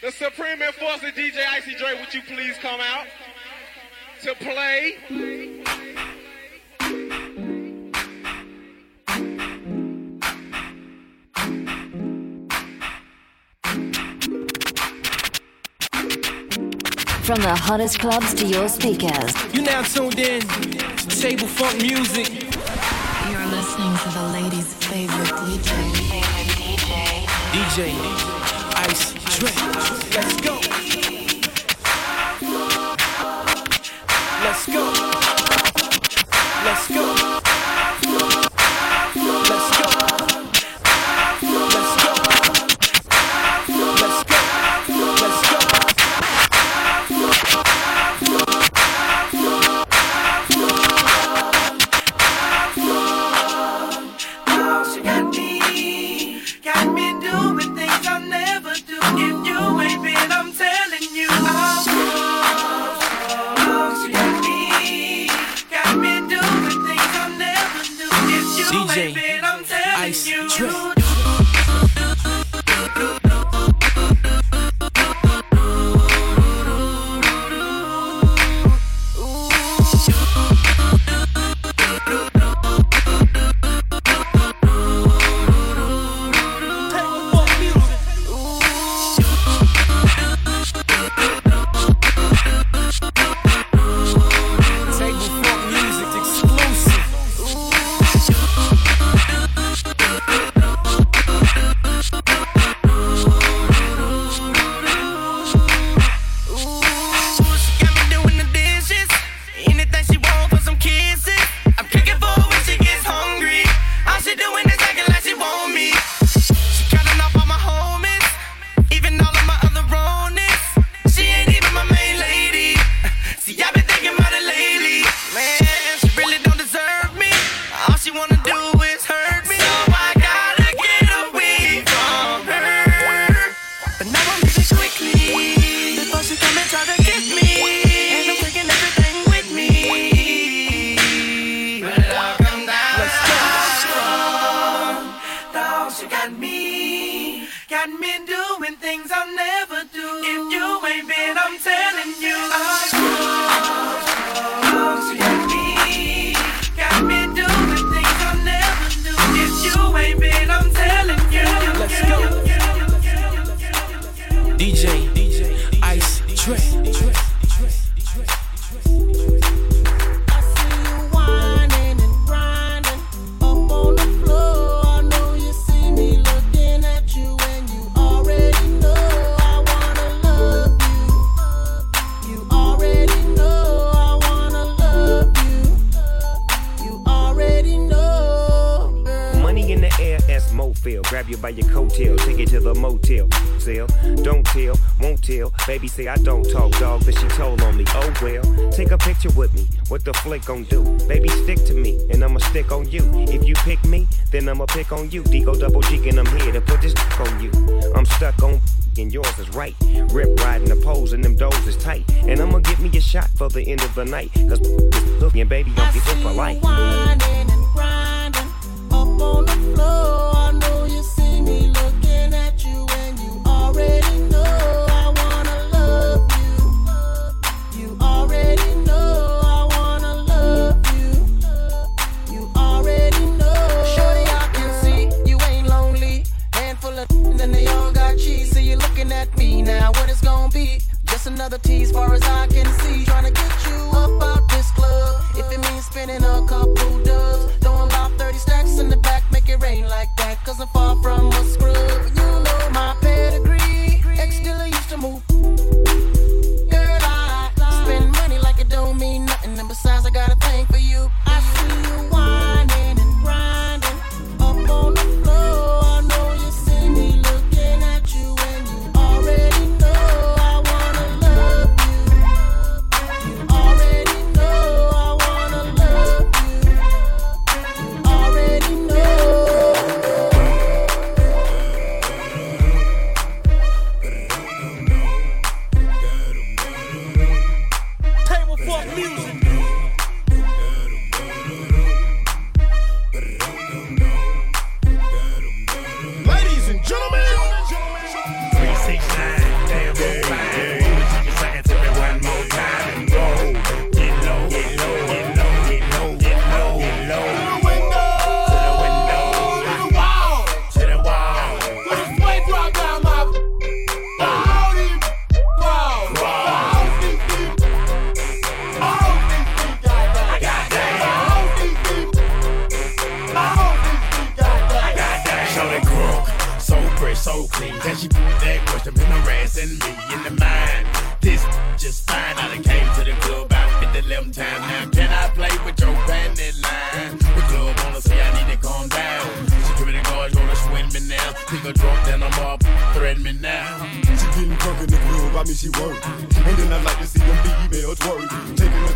The Supreme Enforcer DJ Icy Dre, would you please come out to play? From the hottest clubs to your speakers. You're now tuned in to Tablefunk Muzik. You're listening to the ladies' favorite DJ. DJ. DJ. Ice. Let's go. Baby say I don't talk dog, but she told on me. Oh well, take a picture with me. What the flick gon' do? Baby stick to me, and I'ma stick on you. If you pick me, then I'ma pick on you. Digo double G, and I'm here to put this on you. I'm stuck on and yours is right. Rip riding the poles and them doors is tight. And I'ma give me a shot for the end of the night. Cause looking baby, don't get for life. Winding and grinding up on the floor.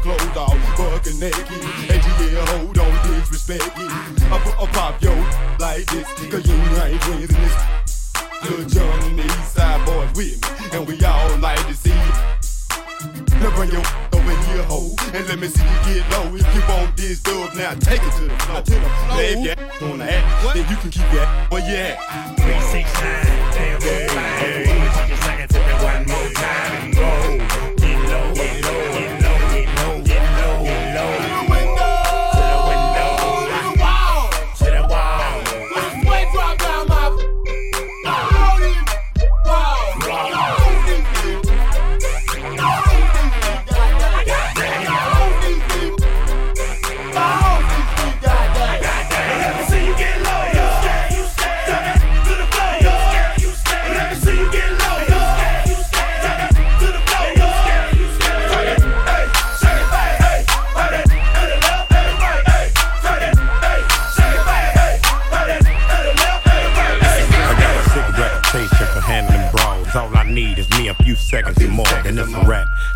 Clothes off, fucking naked. And she yeah, hold on, disrespect it. I put a pop yo like this, cause you ain't twins in this. Lil Jon and the East Side Boyz with me, and we all like to see you. Now bring your over here, ho, and let me see you get low. If you want this dub, now take it to the floor. To the floor. If you on the act, then you can keep that where you at. Three, six, nine, damn, yeah, fine. Woman, you second to me one more time and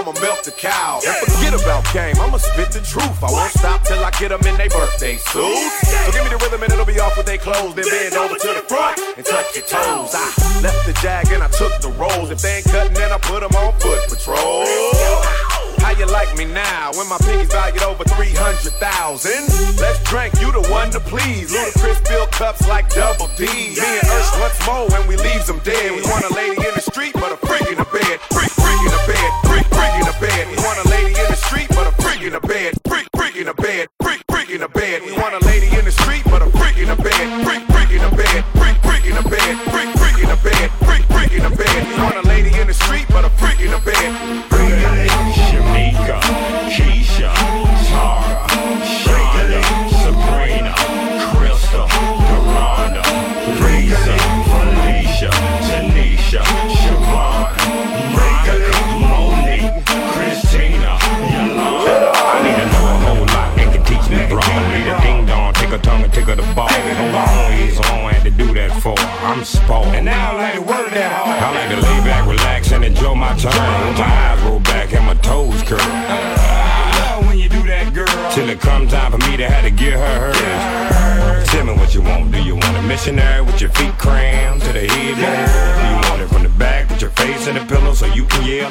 I'ma melt the cow. And forget about game, I'ma spit the truth. I won't stop till I get them in their birthday suits. So give me the rhythm and it'll be off with they clothes. Then bend over to the front and touch your toes. I left the jag and I took the rolls. If they ain't cutting, then I put them on foot patrol. How you like me now when my pinky's valued over 300,000? Let's drink, you the one to please. Ludacris fill cups like double D. Me and Ursh once more when we leaves them dead. We want a lady in the street, but a freak in the bed. In the bed.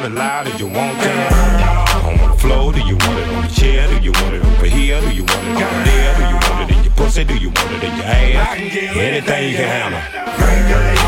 You can yell as loud as you want to? On the floor, do you want it on the chair? Do you want it over here? Do you want it over there? Do you want it in your pussy? Do you want it in your ass? Anything you can handle.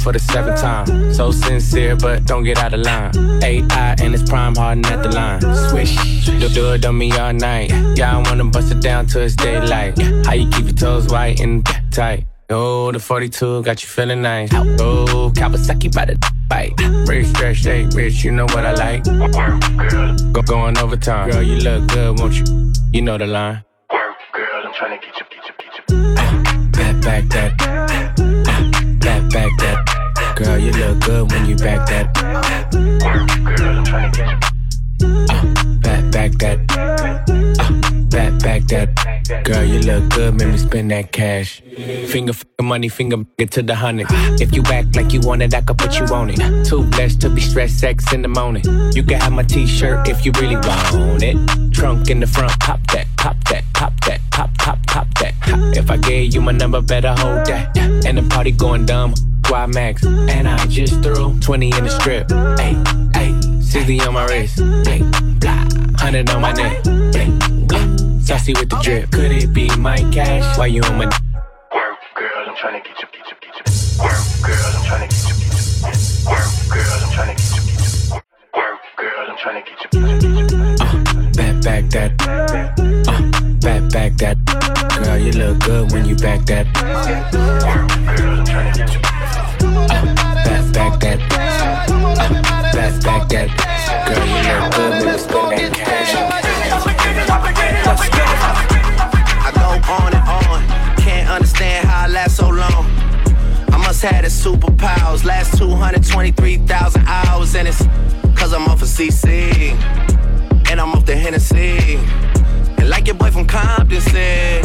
For the seventh time. So sincere, but don't get out of line. AI and it's prime harden at the line. Swish, do, do it on me all night. Yeah, I wanna bust it down till it's daylight. How you keep your toes white and tight? Oh, the 42 got you feeling nice. Oh, Kawasaki by the bite. Rich, stretch, stay rich, you know what I like. Go going overtime. Girl, you look good, won't you? You know the line. Girl, I'm trying to get you, get you, get you. Back, back that. Girl, you look good when you back that. You. Back, back that. Uh, back, back that. Girl, you look good, make me spend that cash. Finger, finger money, finger get to the hundred. If you act like you want it, I could put you on it. Too blessed to be stressed, sex in the morning. You can have my t-shirt if you really want it. Trunk in the front, pop that, pop that, pop that, pop, pop, pop that. If I gave you my number, better hold that. And the party going dumb. Why max? And I just threw 20 in the strip. Hey, hey, 60 on my wrist. Hey, blah, 100 on my neck. Bling, uh, saucy with the drip. Could it be my cash? Why you on my Work, girl, I'm trying to get you, get you, get you. Work, girl, I'm trying to get you, get you. Work, girl, I'm trying to get you, get you. Work, girl, I'm trying to get you, get you, get you. back, back that? Uh, back, back that. Girl, you look good when you back that. Girl, I'm trying to get you. Back, back that. Cash. I go on and on. Can't understand how I last so long. I must have superpowers. Last 223,000 hours, and it's cause I'm off of CC. And I'm off the Hennessy. And like your boy from Compton said,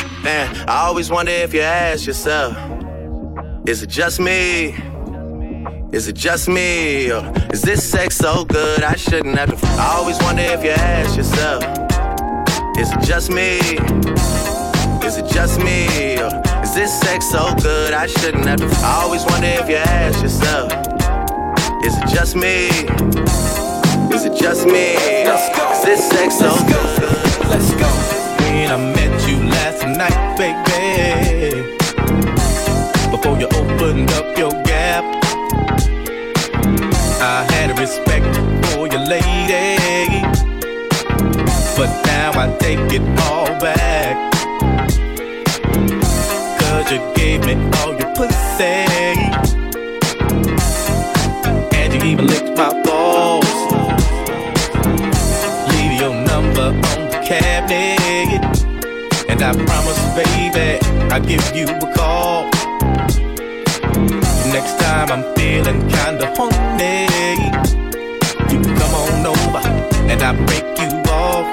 Man, I always wonder if you ask yourself, is it just me? Is it just me? Or is this sex so good I shouldn't have to? I always wonder if you ask yourself, is it just me? Is it just me? Or is this sex so good I shouldn't have to? I always wonder if you ask yourself, is it just me? Is it just me? Is this sex so good? Let's go. When I met you baby. up your gap. I had a respect for your lady, but now I take it all back. Cause you gave me all your pussy, I promise, baby, I'll give you a call. Next time I'm feeling kinda horny, you come on over and I'll break you off.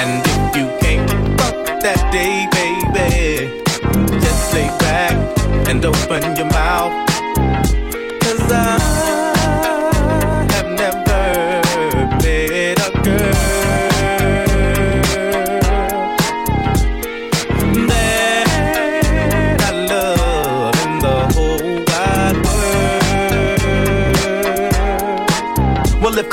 And if you can't fuck that day, baby, just lay back and open your mouth. Cause I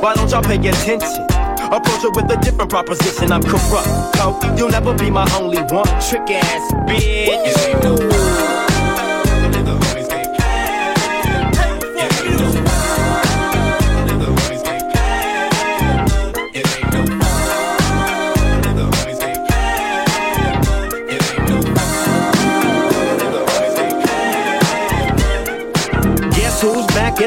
Why don't y'all pay attention? Approach her with a different proposition. I'm corrupt, ho. You'll never be my only one. Trick ass bitch.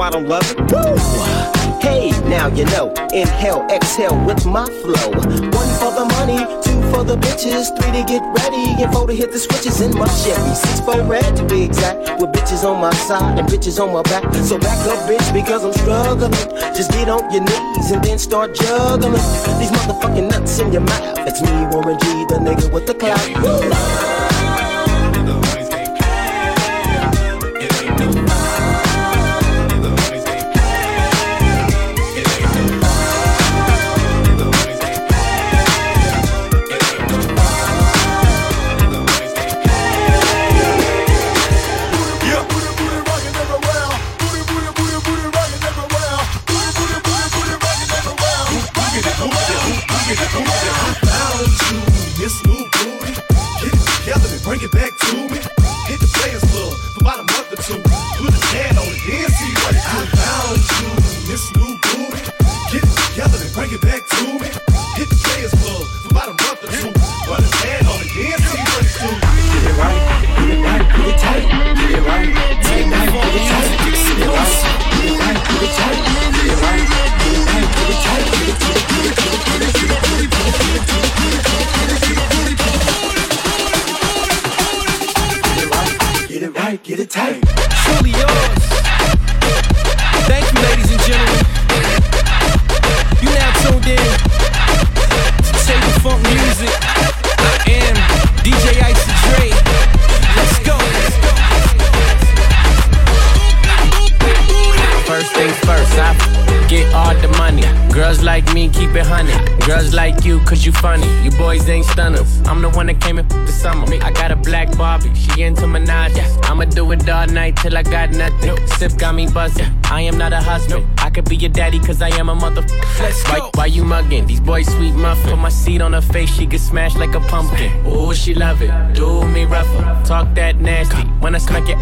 I don't love it. Woo! Hey, now you know. Inhale, exhale with my flow. One for the money, two for the bitches, three to get ready, and four to hit the switches in my Chevy. Six for red to be exact, with bitches on my side and bitches on my back. So back up, bitch, because I'm struggling. Just get on your knees and then start juggling. These motherfucking nuts in your mouth. It's me, Warren G, the nigga with the clout. Stunners. I'm the one that came in the summer. I got a black Barbie, she into Minaj. I'ma do it all night till I got nothing. Sip got me buzzing. I am not a husband. I could be your daddy, cause I am a mother. Why, why you mugging? These boys sweet muffin. Put my seat on her face, she get smashed like a pumpkin. Ooh, she love it. Do me rougher. Talk that nasty. When I smack it,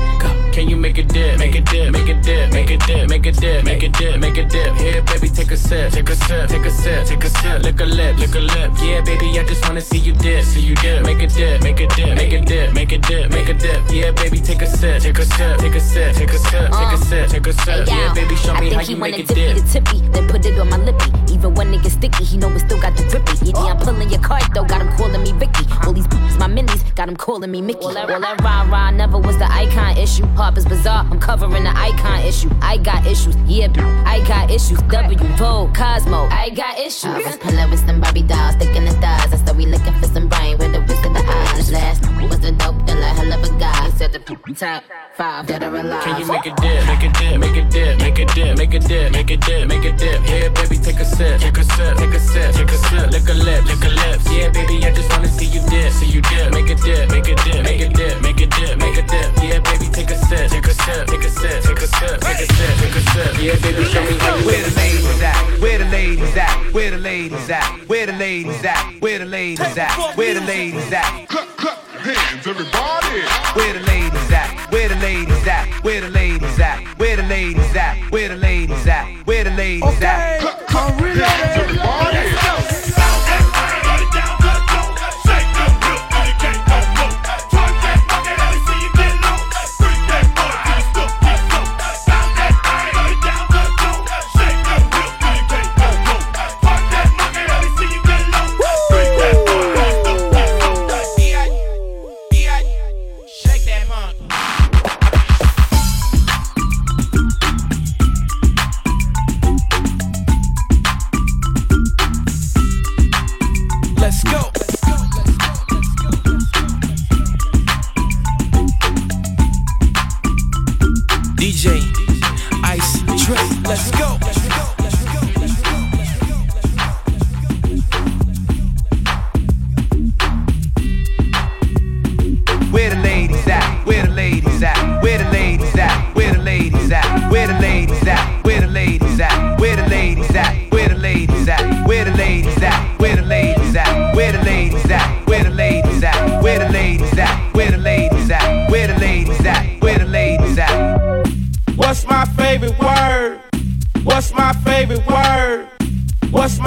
Can you make it dip? Make it dip. Make it dip. Make it dip. Make it dip. Make it dip. Make it dip. Here, baby, take a sip. Take a sip. Take a sip. Take a sip. Lick a lip. Lick a lip. Yeah, baby, I just wanna see you dip. See you dip. Make it dip. Make it dip. Make it dip. Make it dip. Make it dip. Yeah, baby, take a sip. Take a sip. Take a sip. Take a sip. Take a sip. Take a sip. Yeah, baby, show me I how think he you make wanna it dip me dip. the tippy, then put it on my lippy. Even when it gets sticky, he know it still got the drippy. Yeah, yeah, I'm pulling your card though, got him calling me Vicky. All these b****s, my minis, got him calling me Mickey. Well, that, well, that rah rah never was the icon issue. Harper's Bazaar, I'm covering the icon issue. I got issues, yeah, I got issues. W, Vogue, Cosmo, I got issues. I was pulling with some Barbie dolls, sticking the stars. I started looking for some brain with a whisk of the eyes. Last night was a dope dealer, hell of a guy. He Said the top five that are alive. Can you make it dip? Make it dip. Make it dip. Make it dip. Make it dip. Make it dip. Make it dip. Yeah, baby, take a sip. Take a sip. Take a sip. Take a sip. Lick a lip. Lick a lip. Yeah, baby, I just wanna see you dip. See you dip. Make it dip. Make it dip. Make it dip. Make it dip. Make it dip. Yeah, baby, take a sip. Take a sip. Take a sip. Take a sip. Take a sip. Take a sip. Yeah, baby, show me how you Where the ladies at? Where the ladies at? Where the ladies at? Where the ladies at? Where the ladies at? Where the ladies at? Clap, clap hands, everybody. Where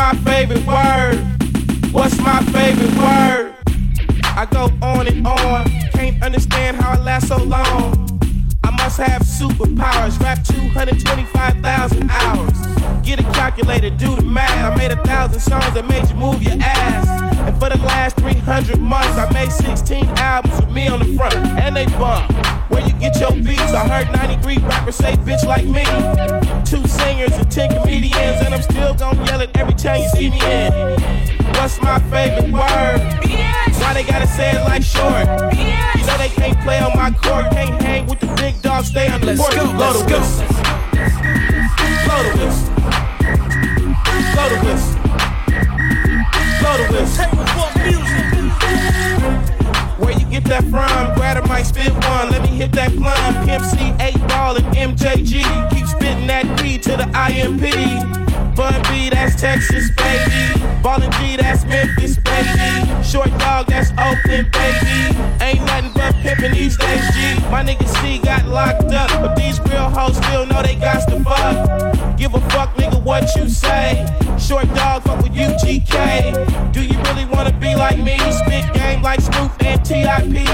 my favorite word? What's my favorite word? I go on and on, can't understand how I last so long. I must have superpowers, rap 225,000 hours. Get a calculator, do the math. I made a thousand songs that made you move your ass. And for the last 300 months, I made 16 albums with me on the front, and they bump. Where you get your beats? I heard 93 rappers say bitch like me. Two singers and 10 comedians, and I'm still gonna yell it every time you see me in. What's my favorite word? Why they gotta say it like short? You know they can't play on my court, can't hang with the big dogs, stay on the Let's go, let's go. Nigga C got locked up, but these real hoes still know they got to fuck. Give a fuck, nigga, what you say. Short dog, fuck with UGK. Do you really wanna be like me? Spit game like Snoop and TIP.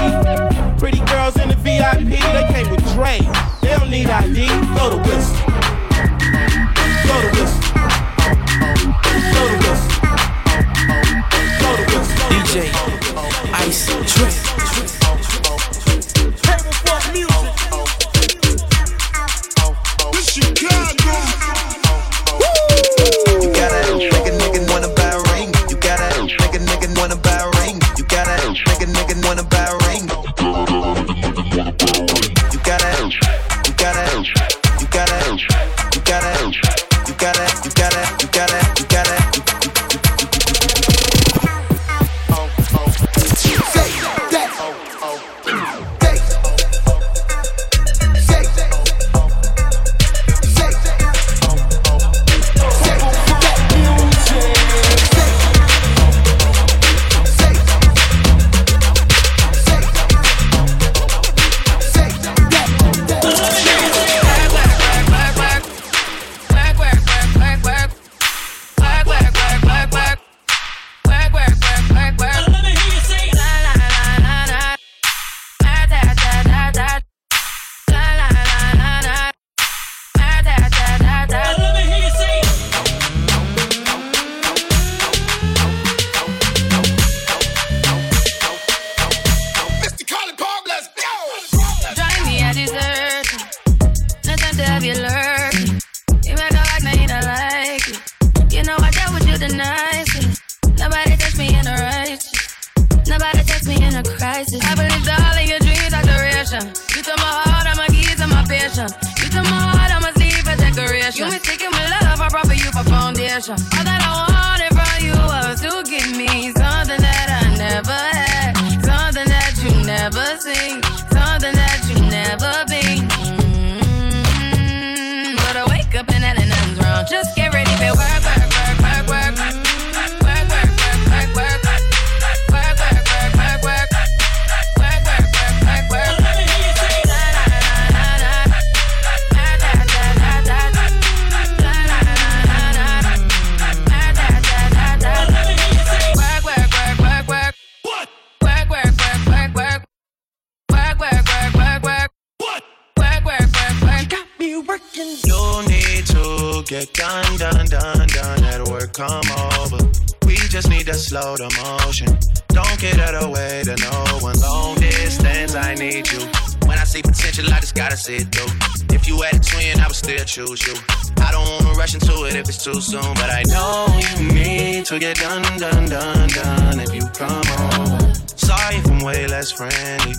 Too soon, but I know you need to get done, done, done, done. If you come over, sorry if I'm way less friendly.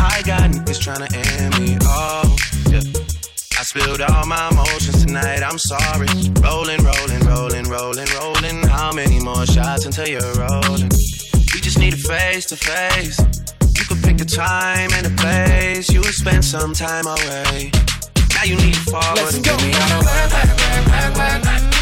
I got niggas tryna end me. Oh, yeah. I spilled all my emotions tonight, I'm sorry. Rolling, rolling, rolling, rolling, rolling. How many more shots until you're rolling? We just need a face to face. You could pick the time and the place. You would spend some time away. Now you need to forward Let's and go. give me all the work, work, work, work.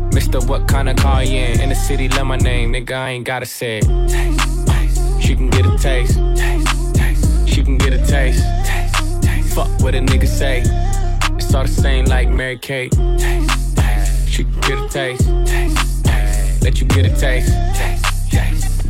Mister, what kind of car you in? In the city, love my name, nigga, I ain't gotta say it. She can get a taste. She can get a taste. Fuck what a nigga say. It's all the same like Mary Kate. She can get a taste. Let you get a taste.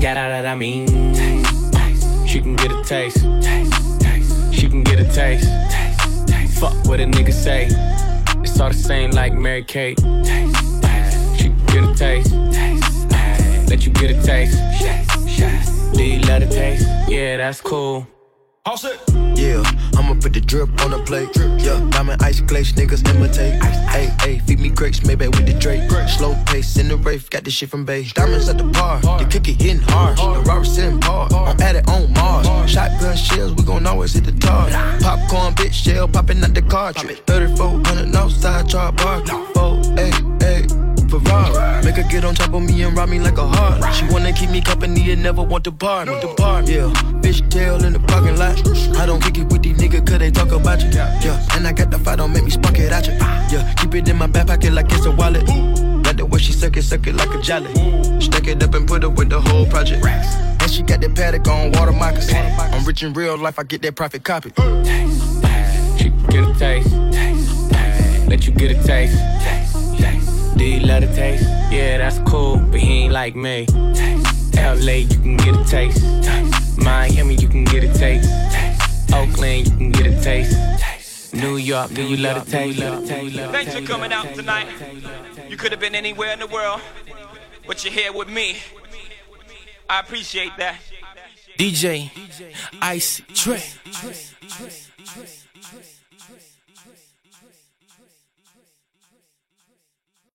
got out that mean. Taste, taste. She can get a taste. taste, taste. She can get a taste. taste, taste. Fuck what a nigga say. It's all the same like Mary Kate. Taste, taste. She can get a taste. taste, taste. Let you get a taste. Do you love the taste? Yeah, that's cool. All set. Yeah, I'ma put the drip on the plate. Yeah, diamond ice glaze, niggas imitate. Hey, hey, feed me grapes, maybe with the Drake. Slow pace in the rave, got this shit from Bay. Diamonds at the bar, the cookie hitting hard. The Robert sitting hard, I'm at it on Mars. Shotgun shells, we gon' always hit the tar. Popcorn, bitch, shell popping out the cartridge. 3400 outside, char bar. Four, hey, hey. Ferrari. Make her get on top of me and rob me like a heart. She wanna keep me company and never want to part. Want to part. Yeah, fish tail in the parking lot. I don't kick it with these niggas cause they talk about you. Yeah, and I got the fight, don't make me spark it at you. Yeah, keep it in my back pocket like it's a wallet. Like the way she suck it, suck it like a jelly. Stack it up and put it with the whole project. And she got that paddock on water moccasin. I'm rich in real life, I get that profit copy. She get a taste. taste, taste. Let you get a taste. taste, taste. Do you love the taste? Yeah, that's cool, but he ain't like me. Taste. LA, you can get a taste. taste. Miami, you can get a taste. taste. Oakland, you can get a taste. taste. New York, do you love the taste? Thanks for coming out tonight. You could have been anywhere in the world, but you're here with me. I appreciate that. DJ, Ice Trey.